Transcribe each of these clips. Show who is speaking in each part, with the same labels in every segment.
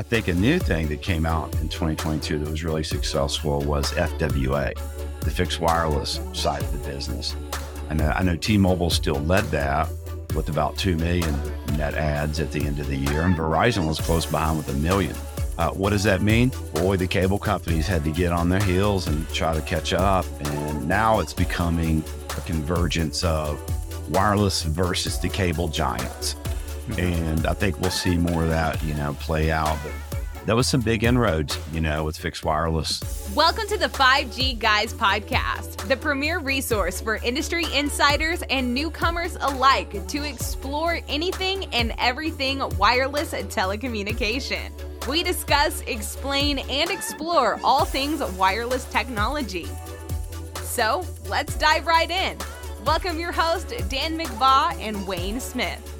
Speaker 1: I think a new thing that came out in 2022 that was really successful was FWA, the fixed wireless side of the business. And I know T-Mobile still led that with about 2 million net adds at the end of the year, and Verizon was close behind with a million. Uh, what does that mean? Boy, the cable companies had to get on their heels and try to catch up. And now it's becoming a convergence of wireless versus the cable giants. And I think we'll see more of that, you know, play out. But that was some big inroads, you know, with fixed wireless.
Speaker 2: Welcome to the 5G Guys podcast, the premier resource for industry insiders and newcomers alike to explore anything and everything wireless telecommunication. We discuss, explain, and explore all things wireless technology. So let's dive right in. Welcome your host, Dan McVaugh and Wayne Smith.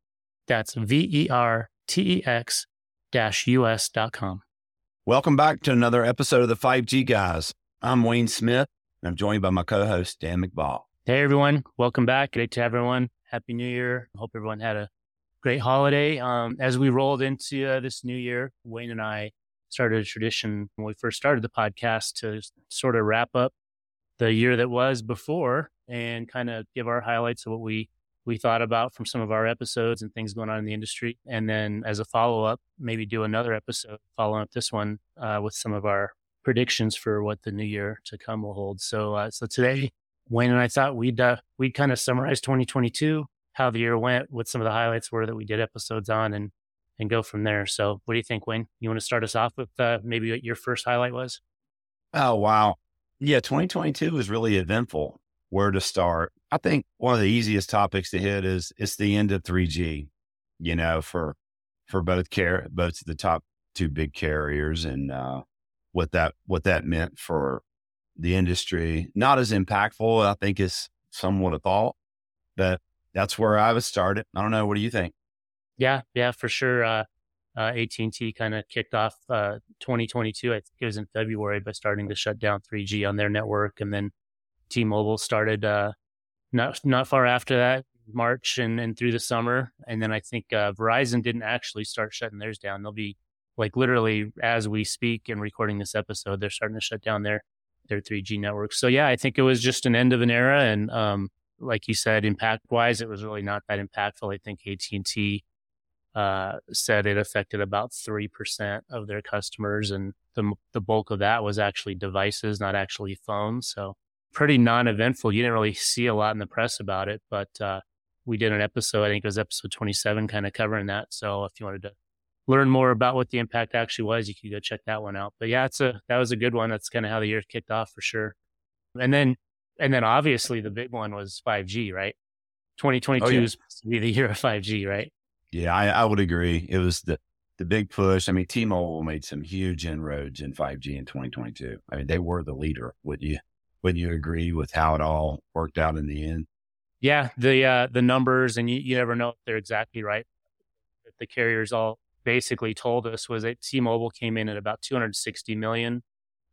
Speaker 3: That's V E R T E X US dot com.
Speaker 1: Welcome back to another episode of the 5G Guys. I'm Wayne Smith, and I'm joined by my co host, Dan McVaugh.
Speaker 3: Hey, everyone. Welcome back. Great to everyone. Happy New Year. Hope everyone had a great holiday. Um, as we rolled into uh, this new year, Wayne and I started a tradition when we first started the podcast to sort of wrap up the year that was before and kind of give our highlights of what we we thought about from some of our episodes and things going on in the industry. And then as a follow up, maybe do another episode following up this one uh, with some of our predictions for what the new year to come will hold. So, uh, so today, Wayne and I thought we'd uh, we'd kind of summarize 2022, how the year went, what some of the highlights were that we did episodes on, and and go from there. So, what do you think, Wayne? You want to start us off with uh, maybe what your first highlight was?
Speaker 1: Oh wow, yeah, 2022 was really eventful. Where to start? I think one of the easiest topics to hit is it's the end of 3G, you know, for for both care both the top two big carriers and uh, what that what that meant for the industry. Not as impactful, I think, as some would have thought, but that's where I was started. I don't know. What do you think?
Speaker 3: Yeah, yeah, for sure. Uh, uh, AT&T kind of kicked off uh, 2022. I think it was in February by starting to shut down 3G on their network, and then T-Mobile started uh, not not far after that, March and, and through the summer. And then I think uh, Verizon didn't actually start shutting theirs down. They'll be like literally as we speak and recording this episode, they're starting to shut down their their 3G networks. So yeah, I think it was just an end of an era. And um, like you said, impact wise, it was really not that impactful. I think AT and T uh, said it affected about three percent of their customers, and the the bulk of that was actually devices, not actually phones. So pretty non-eventful. You didn't really see a lot in the press about it, but uh, we did an episode. I think it was episode 27, kind of covering that. So if you wanted to learn more about what the impact actually was, you could go check that one out. But yeah, it's a that was a good one. That's kind of how the year kicked off for sure. And then and then obviously the big one was 5G, right? 2022 oh, yeah. is supposed to be the year of 5G, right?
Speaker 1: Yeah, I, I would agree. It was the the big push. I mean, T-Mobile made some huge inroads in 5G in 2022. I mean, they were the leader. Would you would you agree with how it all worked out in the end?
Speaker 3: Yeah, the uh, the numbers, and you, you never know if they're exactly right. The carriers all basically told us was that T-Mobile came in at about 260 million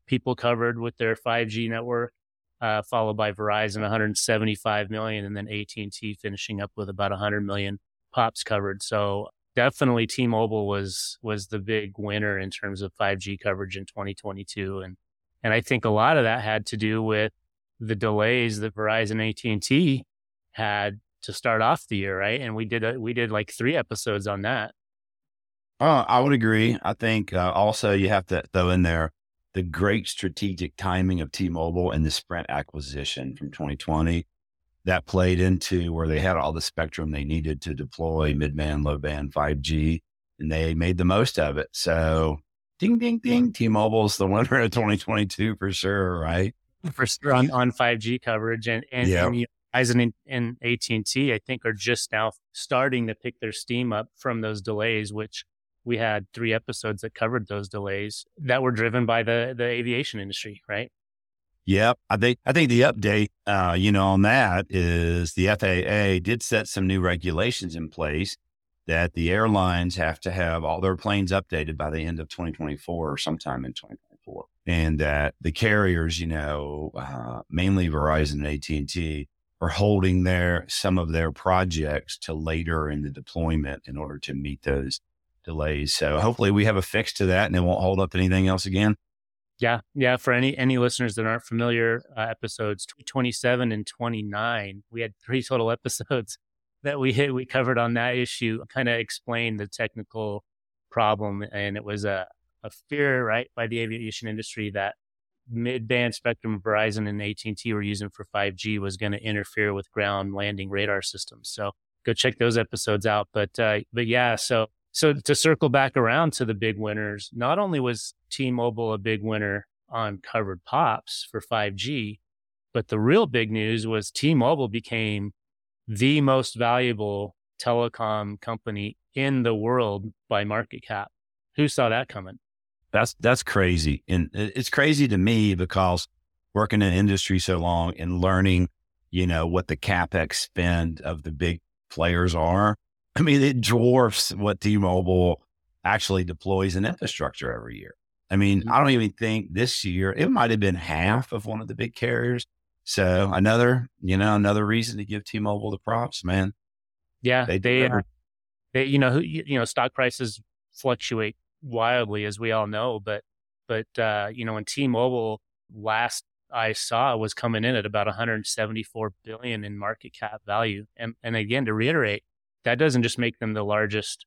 Speaker 3: people covered with their 5G network, uh, followed by Verizon 175 million, and then AT&T finishing up with about 100 million pops covered. So definitely T-Mobile was was the big winner in terms of 5G coverage in 2022, and and I think a lot of that had to do with the delays that Verizon AT&T had to start off the year, right? And we did a, we did like three episodes on that.
Speaker 1: Oh, I would agree. I think uh, also you have to throw in there the great strategic timing of T-Mobile and the Sprint acquisition from 2020 that played into where they had all the spectrum they needed to deploy mid-band, low-band 5G, and they made the most of it. So ding, ding, ding. T-Mobile's the winner of 2022 for sure, right?
Speaker 3: For sure on, on 5G coverage. And, and, yep. and guys in, in AT&T, I think, are just now starting to pick their steam up from those delays, which we had three episodes that covered those delays that were driven by the the aviation industry, right?
Speaker 1: Yep. I think I think the update, uh, you know, on that is the FAA did set some new regulations in place that the airlines have to have all their planes updated by the end of 2024 or sometime in 2024, and that the carriers, you know, uh, mainly Verizon and AT and T, are holding their some of their projects to later in the deployment in order to meet those delays. So hopefully we have a fix to that and it won't hold up anything else again.
Speaker 3: Yeah, yeah. For any any listeners that aren't familiar, uh, episodes twenty seven and twenty nine, we had three total episodes that we hit. We covered on that issue, kind of explained the technical problem, and it was a a fear, right, by the aviation industry that mid-band spectrum Verizon and AT&T were using for 5G was going to interfere with ground landing radar systems. So go check those episodes out. But uh, but yeah, so so to circle back around to the big winners, not only was T-Mobile a big winner on covered pops for 5G, but the real big news was T-Mobile became the most valuable telecom company in the world by market cap. Who saw that coming?
Speaker 1: That's that's crazy, and it's crazy to me because working in industry so long and learning, you know, what the capex spend of the big players are. I mean, it dwarfs what T-Mobile actually deploys in infrastructure every year. I mean, mm-hmm. I don't even think this year it might have been half of one of the big carriers. So another, you know, another reason to give T-Mobile the props, man.
Speaker 3: Yeah, they they, uh, they you know, you know, stock prices fluctuate wildly, as we all know. But but uh, you know, when T-Mobile last I saw was coming in at about 174 billion in market cap value, and and again to reiterate, that doesn't just make them the largest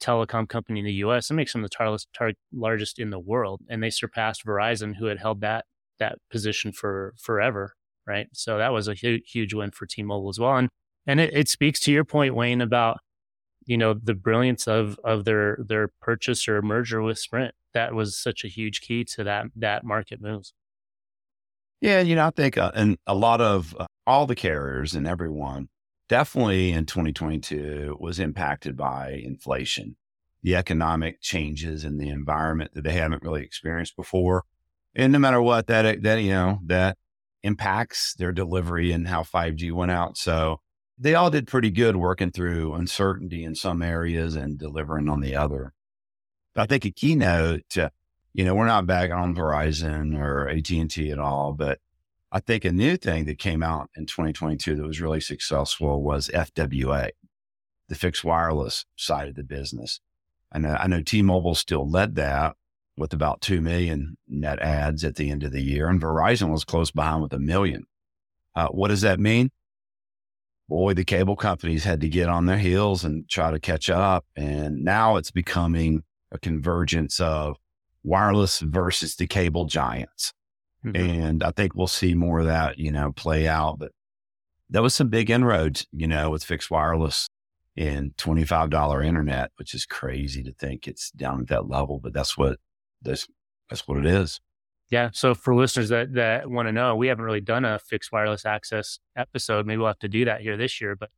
Speaker 3: telecom company in the U.S. It makes them the tar- tar- largest in the world, and they surpassed Verizon, who had held that that position for forever. Right, so that was a huge, huge win for T-Mobile as well, and and it, it speaks to your point, Wayne, about you know the brilliance of of their their purchase or merger with Sprint. That was such a huge key to that that market moves.
Speaker 1: Yeah, you know, I think uh, and a lot of uh, all the carriers and everyone definitely in 2022 was impacted by inflation, the economic changes in the environment that they haven't really experienced before. And no matter what that uh, that you know that impacts their delivery and how 5G went out. So they all did pretty good working through uncertainty in some areas and delivering on the other. But I think a keynote, you know, we're not back on Verizon or AT&T at all, but I think a new thing that came out in 2022 that was really successful was FWA, the fixed wireless side of the business. And I know T-Mobile still led that with about 2 million net adds at the end of the year. And Verizon was close behind with a million. Uh, what does that mean? boy, the cable companies had to get on their heels and try to catch up. And now it's becoming a convergence of wireless versus the cable giants. Mm-hmm. And I think we'll see more of that, you know, play out. But that was some big inroads, you know, with fixed wireless and $25 internet, which is crazy to think it's down at that level, but that's what that's, that's what it is.
Speaker 3: Yeah. So for listeners that, that want to know, we haven't really done a fixed wireless access episode. Maybe we'll have to do that here this year. But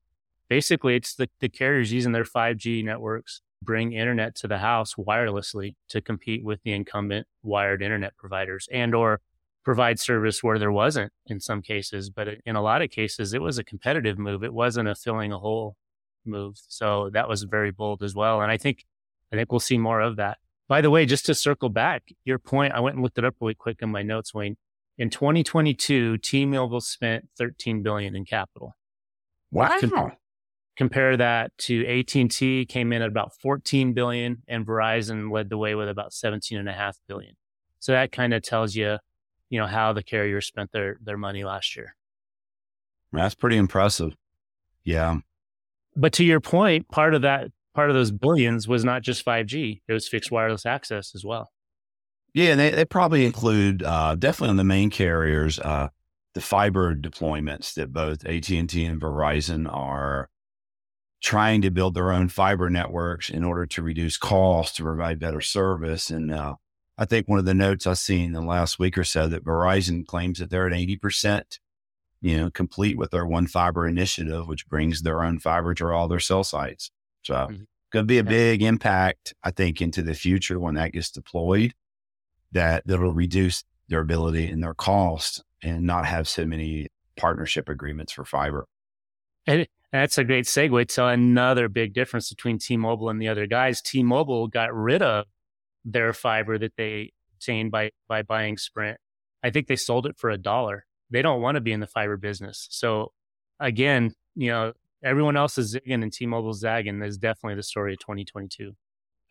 Speaker 3: basically, it's the, the carriers using their 5G networks bring internet to the house wirelessly to compete with the incumbent wired internet providers and or provide service where there wasn't in some cases but in a lot of cases it was a competitive move it wasn't a filling a hole move so that was very bold as well and i think i think we'll see more of that by the way, just to circle back, your point, I went and looked it up really quick in my notes, Wayne. In 2022, T-Mobile spent 13 billion in capital.
Speaker 1: Wow.
Speaker 3: Com- compare that to AT&T came in at about 14 billion and Verizon led the way with about 17 and a half billion. So that kind of tells you, you know, how the carriers spent their, their money last year.
Speaker 1: That's pretty impressive. Yeah.
Speaker 3: But to your point, part of that part of those billions was not just 5G, it was fixed wireless access as well.
Speaker 1: Yeah, and they, they probably include uh, definitely on the main carriers uh, the fiber deployments that both AT and T and Verizon are trying to build their own fiber networks in order to reduce costs to provide better service. And uh, I think one of the notes I've seen in the last week or so that Verizon claims that they're at eighty percent, you know, complete with their one fiber initiative, which brings their own fiber to all their cell sites. So mm-hmm. going to be a big impact, I think, into the future when that gets deployed. That that'll reduce their ability and their cost, and not have so many partnership agreements for fiber.
Speaker 3: And that's a great segue to another big difference between T-Mobile and the other guys. T-Mobile got rid of their fiber that they obtained by by buying Sprint. I think they sold it for a dollar. They don't want to be in the fiber business. So again, you know, everyone else is zigging and T-Mobile's zagging is definitely the story of 2022.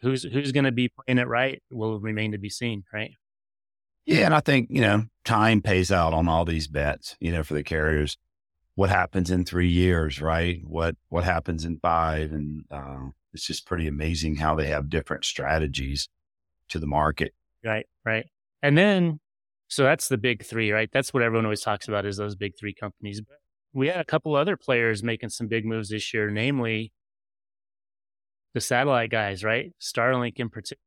Speaker 3: Who's who's going to be playing it right will remain to be seen, right?
Speaker 1: Yeah, and I think you know time pays out on all these bets. You know, for the carriers, what happens in three years, right? What what happens in five, and uh, it's just pretty amazing how they have different strategies to the market.
Speaker 3: Right, right. And then, so that's the big three, right? That's what everyone always talks about is those big three companies. But we had a couple other players making some big moves this year, namely the satellite guys, right? Starlink in particular,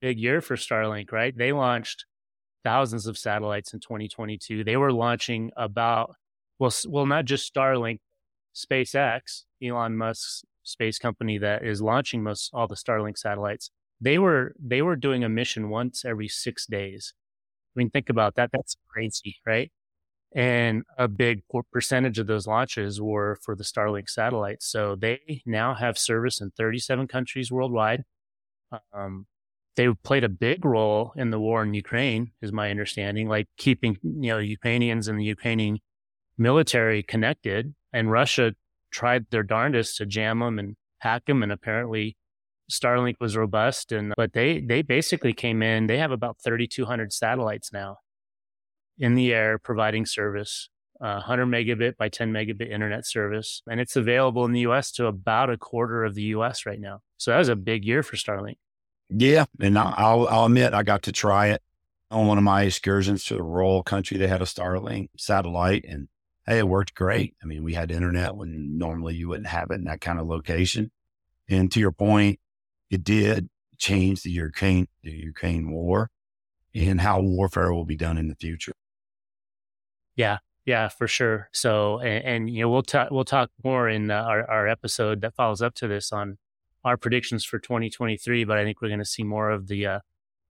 Speaker 3: big year for Starlink, right? They launched thousands of satellites in 2022. They were launching about, well, well, not just Starlink, SpaceX, Elon Musk's space company that is launching most all the Starlink satellites. They were they were doing a mission once every six days. I mean, think about that. That's crazy, right? And a big percentage of those launches were for the Starlink satellites. So they now have service in 37 countries worldwide. Um, they played a big role in the war in Ukraine, is my understanding, like keeping, you know, Ukrainians and the Ukrainian military connected. And Russia tried their darndest to jam them and hack them. And apparently Starlink was robust. And, but they, they basically came in, they have about 3,200 satellites now in the air providing service, uh, 100 megabit by 10 megabit internet service. And it's available in the US to about a quarter of the US right now. So that was a big year for Starlink.
Speaker 1: Yeah. And I'll, I'll admit, I got to try it on one of my excursions to the rural country. They had a Starlink satellite and hey, it worked great. I mean, we had internet when normally you wouldn't have it in that kind of location. And to your point, it did change the Ukraine, the Ukraine war and how warfare will be done in the future.
Speaker 3: Yeah, yeah, for sure. So, and, and you know, we'll talk we'll talk more in uh, our our episode that follows up to this on our predictions for 2023. But I think we're going to see more of the uh,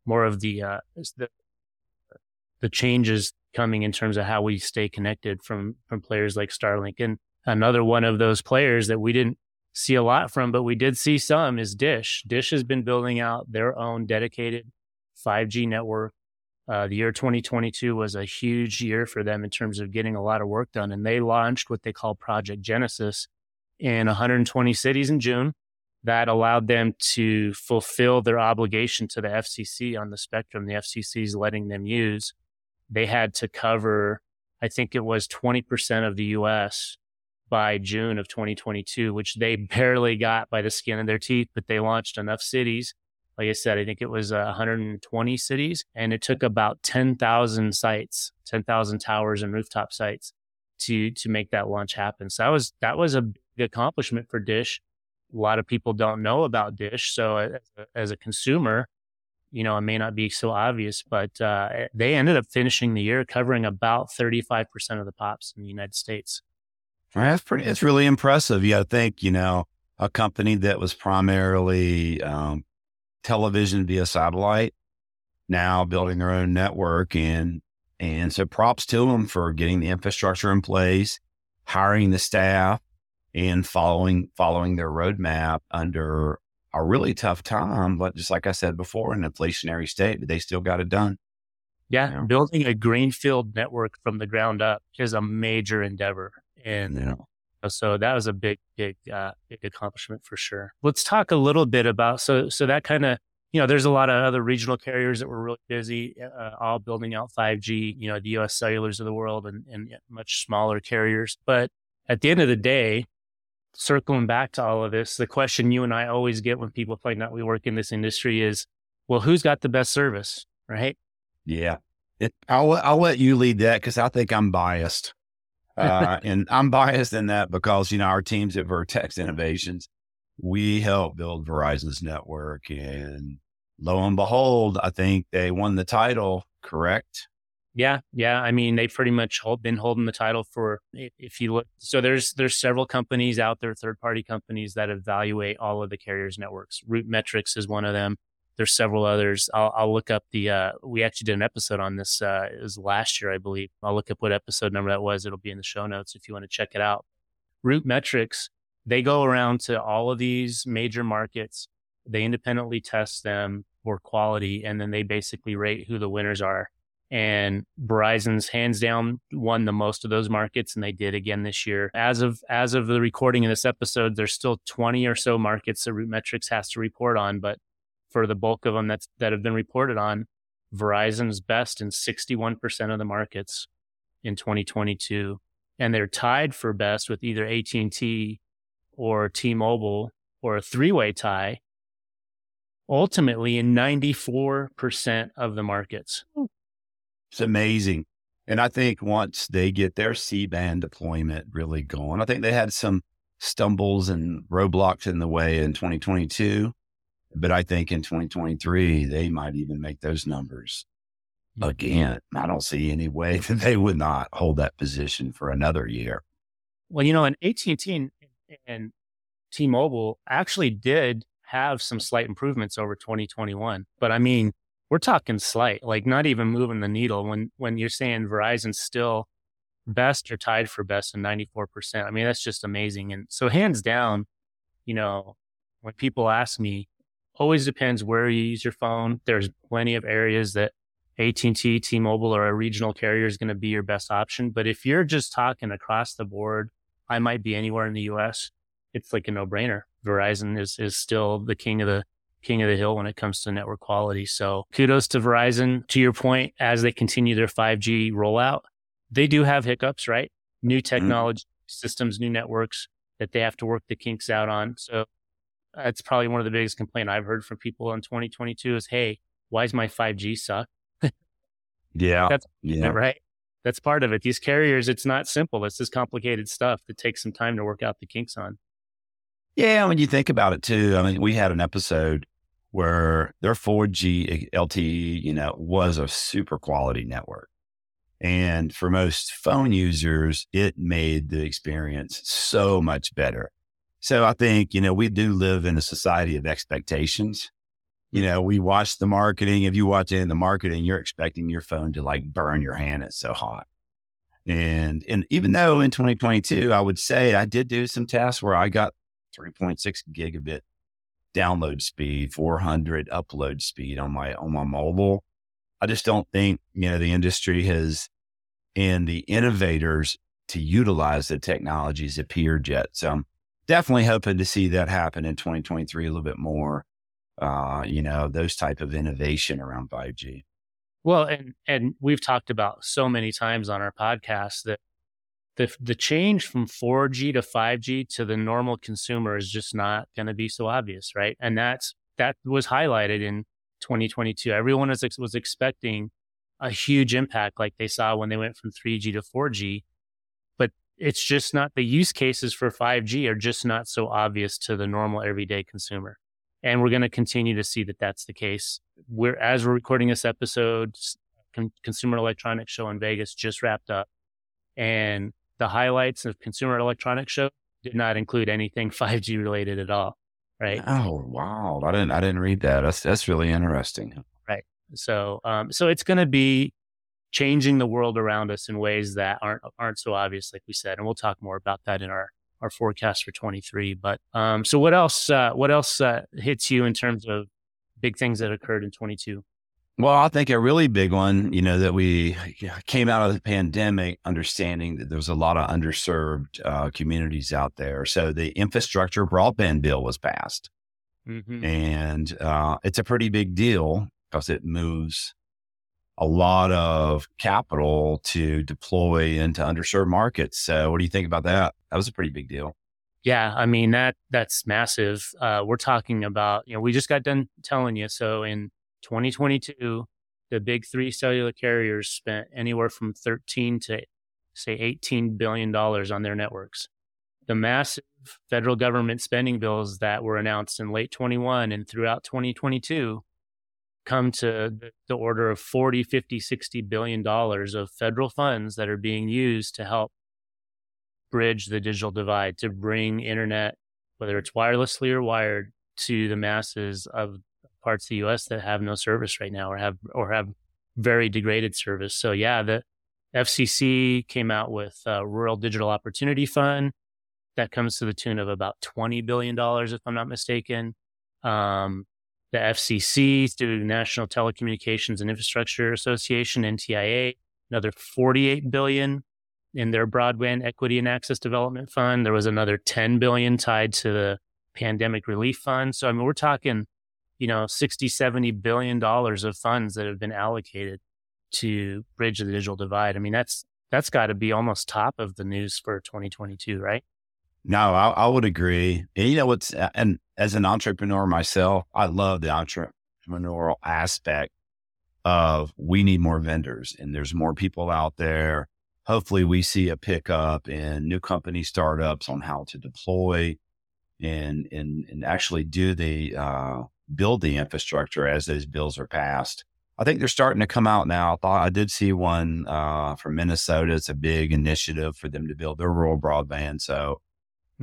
Speaker 3: more of the uh, the the changes coming in terms of how we stay connected from from players like Starlink. And another one of those players that we didn't see a lot from, but we did see some is Dish. Dish has been building out their own dedicated 5G network uh, the year 2022 was a huge year for them in terms of getting a lot of work done. And they launched what they call Project Genesis in 120 cities in June. That allowed them to fulfill their obligation to the FCC on the spectrum the FCC is letting them use. They had to cover, I think it was 20% of the US by June of 2022, which they barely got by the skin of their teeth, but they launched enough cities like I said, I think it was uh, 120 cities, and it took about 10,000 sites, 10,000 towers and rooftop sites to to make that launch happen. So that was that was a big accomplishment for Dish. A lot of people don't know about Dish, so as a, as a consumer, you know, it may not be so obvious, but uh, they ended up finishing the year covering about 35% of the pops in the United States.
Speaker 1: That's pretty. It's really impressive. You got to think, you know, a company that was primarily um, television via satellite, now building their own network. And, and so props to them for getting the infrastructure in place, hiring the staff and following, following their roadmap under a really tough time. But just like I said before, an inflationary state, but they still got it done.
Speaker 3: Yeah, yeah. Building a greenfield network from the ground up is a major endeavor. And yeah. So that was a big, big, uh, big accomplishment for sure. Let's talk a little bit about so so that kind of you know there's a lot of other regional carriers that were really busy, uh, all building out 5G. You know the U.S. cellulars of the world and, and much smaller carriers. But at the end of the day, circling back to all of this, the question you and I always get when people find out we work in this industry is, well, who's got the best service, right?
Speaker 1: Yeah, it, I'll I'll let you lead that because I think I'm biased. Uh, and I'm biased in that because, you know, our teams at Vertex Innovations, we helped build Verizon's network. And lo and behold, I think they won the title, correct?
Speaker 3: Yeah, yeah. I mean, they've pretty much hold, been holding the title for. If you look, so there's there's several companies out there, third party companies that evaluate all of the carriers' networks. RootMetrics is one of them. There's several others. I'll, I'll look up the. Uh, we actually did an episode on this. Uh, it was last year, I believe. I'll look up what episode number that was. It'll be in the show notes if you want to check it out. RootMetrics, They go around to all of these major markets. They independently test them for quality, and then they basically rate who the winners are and Verizon's hands down won the most of those markets and they did again this year. As of as of the recording of this episode, there's still 20 or so markets that RootMetrics has to report on, but for the bulk of them that's that have been reported on, Verizon's best in 61% of the markets in 2022 and they're tied for best with either AT&T or T-Mobile or a three-way tie ultimately in 94% of the markets.
Speaker 1: It's amazing. And I think once they get their C band deployment really going, I think they had some stumbles and roadblocks in the way in 2022. But I think in 2023, they might even make those numbers hmm. again. I don't see any way that they would not hold that position for another year.
Speaker 3: Well, you know, and AT&T and T-Mobile actually did have some slight improvements over 2021. But I mean, we're talking slight, like not even moving the needle when when you're saying Verizon's still best or tied for best in 94%. I mean, that's just amazing. And so hands down, you know, when people ask me, always depends where you use your phone. There's plenty of areas that AT&T, T-Mobile or a regional carrier is going to be your best option. But if you're just talking across the board, I might be anywhere in the US. It's like a no brainer. Verizon is, is still the king of the king of the hill when it comes to network quality. So kudos to Verizon. To your point, as they continue their 5G rollout, they do have hiccups, right? New mm-hmm. technology, mm-hmm. systems, new networks that they have to work the kinks out on. So that's probably one of the biggest complaint I've heard from people in 2022 is, Hey, why is my 5G suck?
Speaker 1: yeah.
Speaker 3: That's
Speaker 1: yeah.
Speaker 3: right. That's part of it. These carriers, it's not simple. It's this complicated stuff that takes some time to work out the kinks on.
Speaker 1: Yeah, when you think about it too, I mean, we had an episode where their 4G eh, LTE, you know, was a super quality network. And for most phone users, it made the experience so much better. So I think, you know, we do live in a society of expectations. You know, we watch the marketing. If you watch it in the marketing, you're expecting your phone to like burn your hand. It's so hot. And and even mm-hmm. though in 2022, I would say I did do some tests where I got 3.6 gigabit download speed, 400 upload speed on my on my mobile. I just don't think you know the industry has and the innovators to utilize the technologies appeared yet. So I'm definitely hoping to see that happen in 2023 a little bit more. Uh, you know, those type of innovation around 5G.
Speaker 3: Well, and and we've talked about so many times on our podcast that the the change from 4G to 5G to the normal consumer is just not going to be so obvious, right? And that's that was highlighted in 2022. Everyone was was expecting a huge impact like they saw when they went from 3G to 4G, but it's just not the use cases for 5G are just not so obvious to the normal everyday consumer. And we're going to continue to see that that's the case. We're as we're recording this episode, Consumer Electronics Show in Vegas just wrapped up, and the highlights of Consumer Electronics Show did not include anything 5G related at all. Right.
Speaker 1: Oh wow! I didn't I didn't read that. That's that's really interesting.
Speaker 3: Right. So um so it's going to be changing the world around us in ways that aren't aren't so obvious, like we said, and we'll talk more about that in our our forecast for 23. But um so what else uh, what else uh, hits you in terms of big things that occurred in 22?
Speaker 1: Well, I think a really big one, you know, that we came out of the pandemic understanding that there was a lot of underserved uh, communities out there. So the infrastructure broadband bill was passed. Mm-hmm. And uh, it's a pretty big deal because it moves a lot of capital to deploy into underserved markets. So what do you think about that? That was a pretty big deal.
Speaker 3: Yeah, I mean that that's massive. Uh, we're talking about, you know, we just got done telling you. So in 2022, the big three cellular carriers spent anywhere from 13 to say 18 billion dollars on their networks. The massive federal government spending bills that were announced in late 21 and throughout 2022 come to the order of 40, 50, 60 billion dollars of federal funds that are being used to help bridge the digital divide, to bring internet, whether it's wirelessly or wired, to the masses of parts of the US that have no service right now or have or have very degraded service. So yeah, the FCC came out with a Rural Digital Opportunity Fund that comes to the tune of about $20 billion, if I'm not mistaken. Um, the FCC through National Telecommunications and Infrastructure Association, NTIA, another 48 billion in their broadband equity and access development fund. There was another 10 billion tied to the pandemic relief fund. So I mean, we're talking, you know, 60, 70 billion dollars of funds that have been allocated to bridge the digital divide. I mean, that's that's got to be almost top of the news for 2022, right?
Speaker 1: No, I, I would agree. And you know what's and as an entrepreneur myself, I love the entrepreneurial aspect of we need more vendors and there's more people out there. Hopefully we see a pickup in new company startups on how to deploy and and and actually do the uh, build the infrastructure as those bills are passed. I think they're starting to come out now. I thought I did see one uh, from Minnesota. It's a big initiative for them to build their rural broadband. So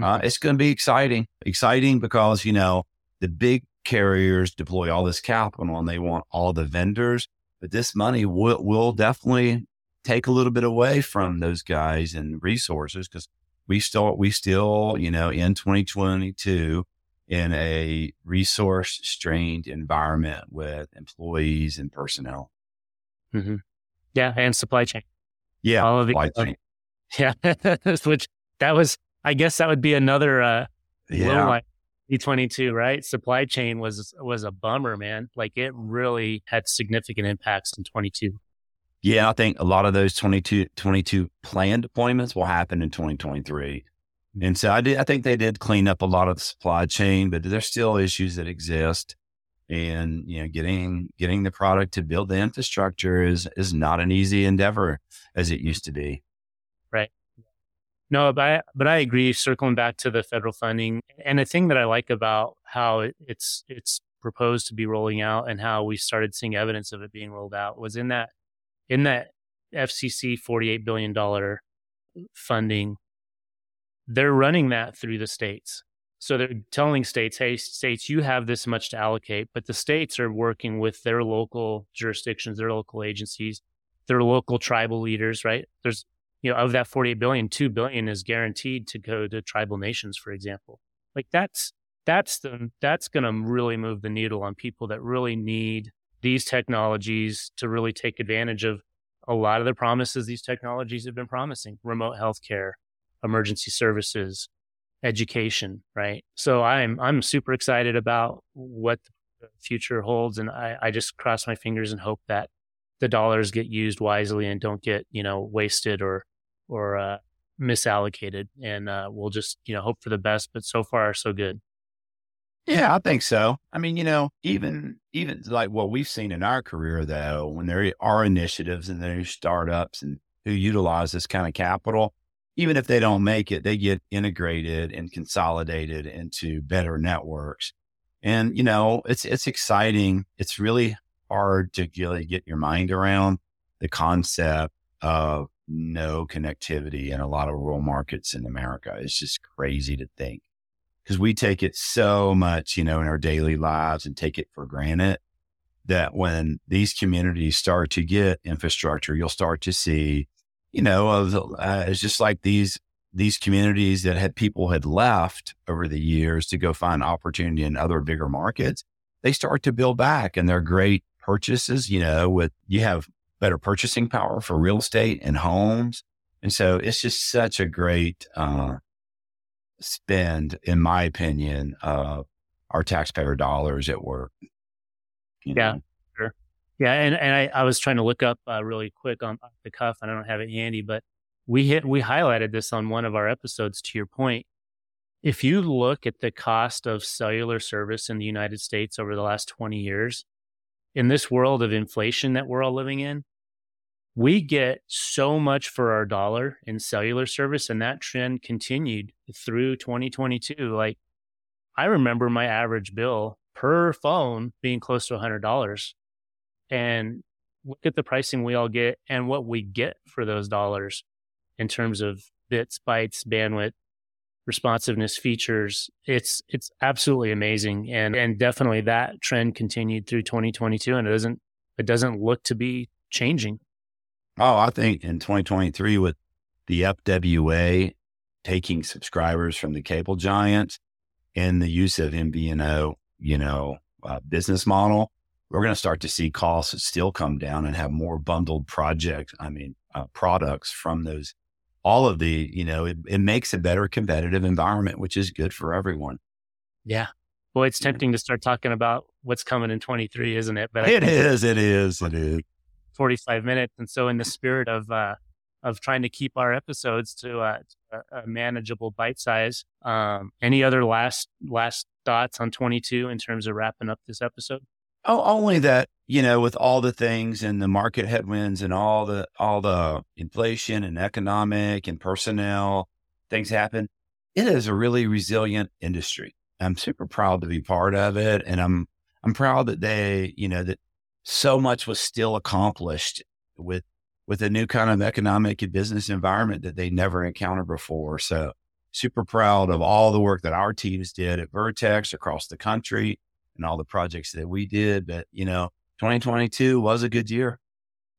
Speaker 1: uh, mm-hmm. it's going to be exciting, exciting because you know the big carriers deploy all this capital and they want all the vendors, but this money will will definitely take a little bit away from those guys and resources because we still we still you know in 2022 in a resource strained environment with employees and personnel.
Speaker 3: Mm-hmm. Yeah, and supply chain.
Speaker 1: Yeah,
Speaker 3: all of
Speaker 1: the supply chain.
Speaker 3: Yeah, which that was, I guess, that would be another uh,
Speaker 1: yeah.
Speaker 3: Like E22, right? Supply chain was was a bummer, man. Like it really had significant impacts in 22.
Speaker 1: Yeah, I think a lot of those 22, 22 planned deployments will happen in 2023. And so I did, I think they did clean up a lot of the supply chain, but there's still issues that exist. And, you know, getting, getting the product to build the infrastructure is, is not an easy endeavor as it used to be.
Speaker 3: No, but I, but I agree. Circling back to the federal funding, and the thing that I like about how it, it's it's proposed to be rolling out, and how we started seeing evidence of it being rolled out, was in that in that FCC forty eight billion dollar funding they're running that through the states. So they're telling states, hey, states, you have this much to allocate, but the states are working with their local jurisdictions, their local agencies, their local tribal leaders, right? There's, you know, of that 48 billion, 2 billion is guaranteed to go to tribal nations, for example. Like that's, that's the, that's going to really move the needle on people that really need these technologies to really take advantage of a lot of the promises these technologies have been promising remote healthcare, emergency services, education, right? So I'm I'm super excited about what the future holds, and I, I just cross my fingers and hope that the dollars get used wisely and don't get you know wasted or or uh, misallocated. And uh, we'll just you know hope for the best. But so far, so good.
Speaker 1: Yeah, I think so. I mean, you know, even even like what we've seen in our career, though, when there are initiatives and there's startups and who utilize this kind of capital, even if they don't make it, they get integrated and consolidated into better networks. And, you know, it's, it's exciting. It's really hard to really get your mind around the concept of no connectivity in a lot of rural markets in America. It's just crazy to think because we take it so much, you know, in our daily lives and take it for granted that when these communities start to get infrastructure, you'll start to see you know, uh, it's just like these these communities that had people had left over the years to go find opportunity in other bigger markets. They start to build back, and they're great purchases. You know, with you have better purchasing power for real estate and homes, and so it's just such a great uh, spend, in my opinion, of our taxpayer dollars at work.
Speaker 3: yeah. Know? Yeah, and, and I, I was trying to look up uh, really quick on the cuff, and I don't have it handy, but we hit we highlighted this on one of our episodes. To your point, if you look at the cost of cellular service in the United States over the last twenty years, in this world of inflation that we're all living in, we get so much for our dollar in cellular service, and that trend continued through 2022. Like, I remember my average bill per phone being close to $100 and look at the pricing we all get and what we get for those dollars in terms of bits, bytes, bandwidth, responsiveness features. It's it's absolutely amazing. And and definitely that trend continued through 2022 and it doesn't it doesn't look to be changing.
Speaker 1: Oh, I think in 2023 with the FWA taking subscribers from the cable giants and the use of MVNO, you know, uh, business model, we're going to start to see costs still come down and have more bundled projects. I mean, uh, products from those. All of the, you know, it, it makes a better competitive environment, which is good for everyone.
Speaker 3: Yeah. Boy, it's tempting to start talking about what's coming in 23, isn't it?
Speaker 1: But it is, it is, it is.
Speaker 3: 45 minutes. And so, in the spirit of, uh, of trying to keep our episodes to uh, a, a, manageable bite size. Um, any other last last thoughts on 22 in terms of wrapping up this episode?
Speaker 1: Oh, only that you know, with all the things and the market headwinds and all the all the inflation and economic and personnel things happen, it is a really resilient industry. I'm super proud to be part of it, and I'm I'm proud that they, you know, that so much was still accomplished with with a new kind of economic and business environment that they never encountered before. So super proud of all the work that our teams did at Vertex across the country and all the projects that we did. But, you know, 2022 was a good year.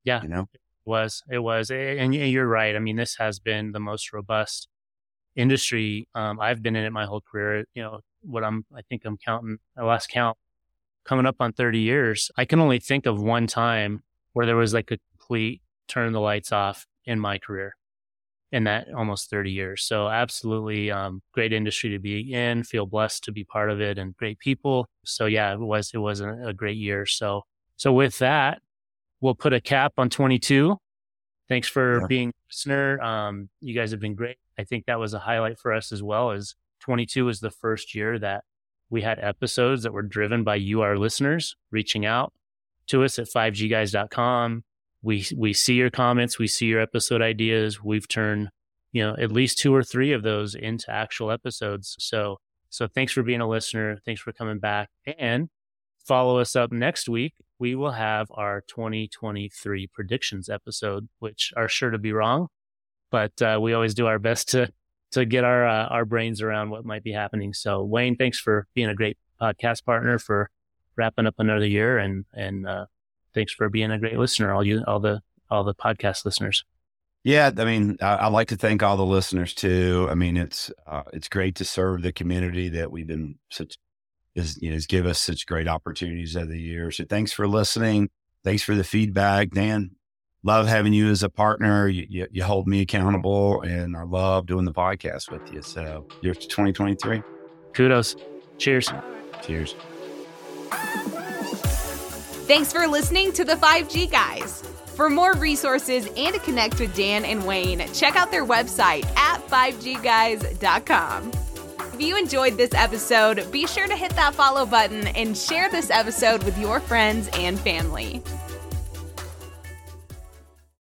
Speaker 3: Yeah. You know, it was, it was. And you're right. I mean, this has been the most robust industry. Um, I've been in it my whole career. You know, what I'm, I think I'm counting, I last count coming up on 30 years. I can only think of one time where there was like a complete turn the lights off in my career in that almost 30 years. So absolutely um, great industry to be in, feel blessed to be part of it and great people. So yeah, it was, it was a, a great year. So, so with that, we'll put a cap on 22. Thanks for yeah. being a listener. Um, you guys have been great. I think that was a highlight for us as well as 22 was the first year that we had episodes that were driven by you, our listeners, reaching out to us at 5gguys.com, we we see your comments, we see your episode ideas. We've turned, you know, at least two or three of those into actual episodes. So so thanks for being a listener. Thanks for coming back. And follow us up next week. We will have our 2023 predictions episode, which are sure to be wrong, but uh, we always do our best to to get our uh, our brains around what might be happening. So Wayne, thanks for being a great podcast partner for wrapping up another year and and uh, thanks for being a great listener, all you, all the, all the podcast listeners.
Speaker 1: Yeah, I mean, I, would like to thank all the listeners too. I mean, it's uh, it's great to serve the community that we've been such is you know has give us such great opportunities over the year. So thanks for listening. Thanks for the feedback, Dan. Love having you as a partner. You, you, you hold me accountable, and I love doing the podcast with you. So, year 2023.
Speaker 3: Kudos. Cheers.
Speaker 1: Cheers.
Speaker 2: Thanks for listening to the 5G Guys. For more resources and to connect with Dan and Wayne, check out their website at 5gguys.com. If you enjoyed this episode, be sure to hit that follow button and share this episode with your friends and family.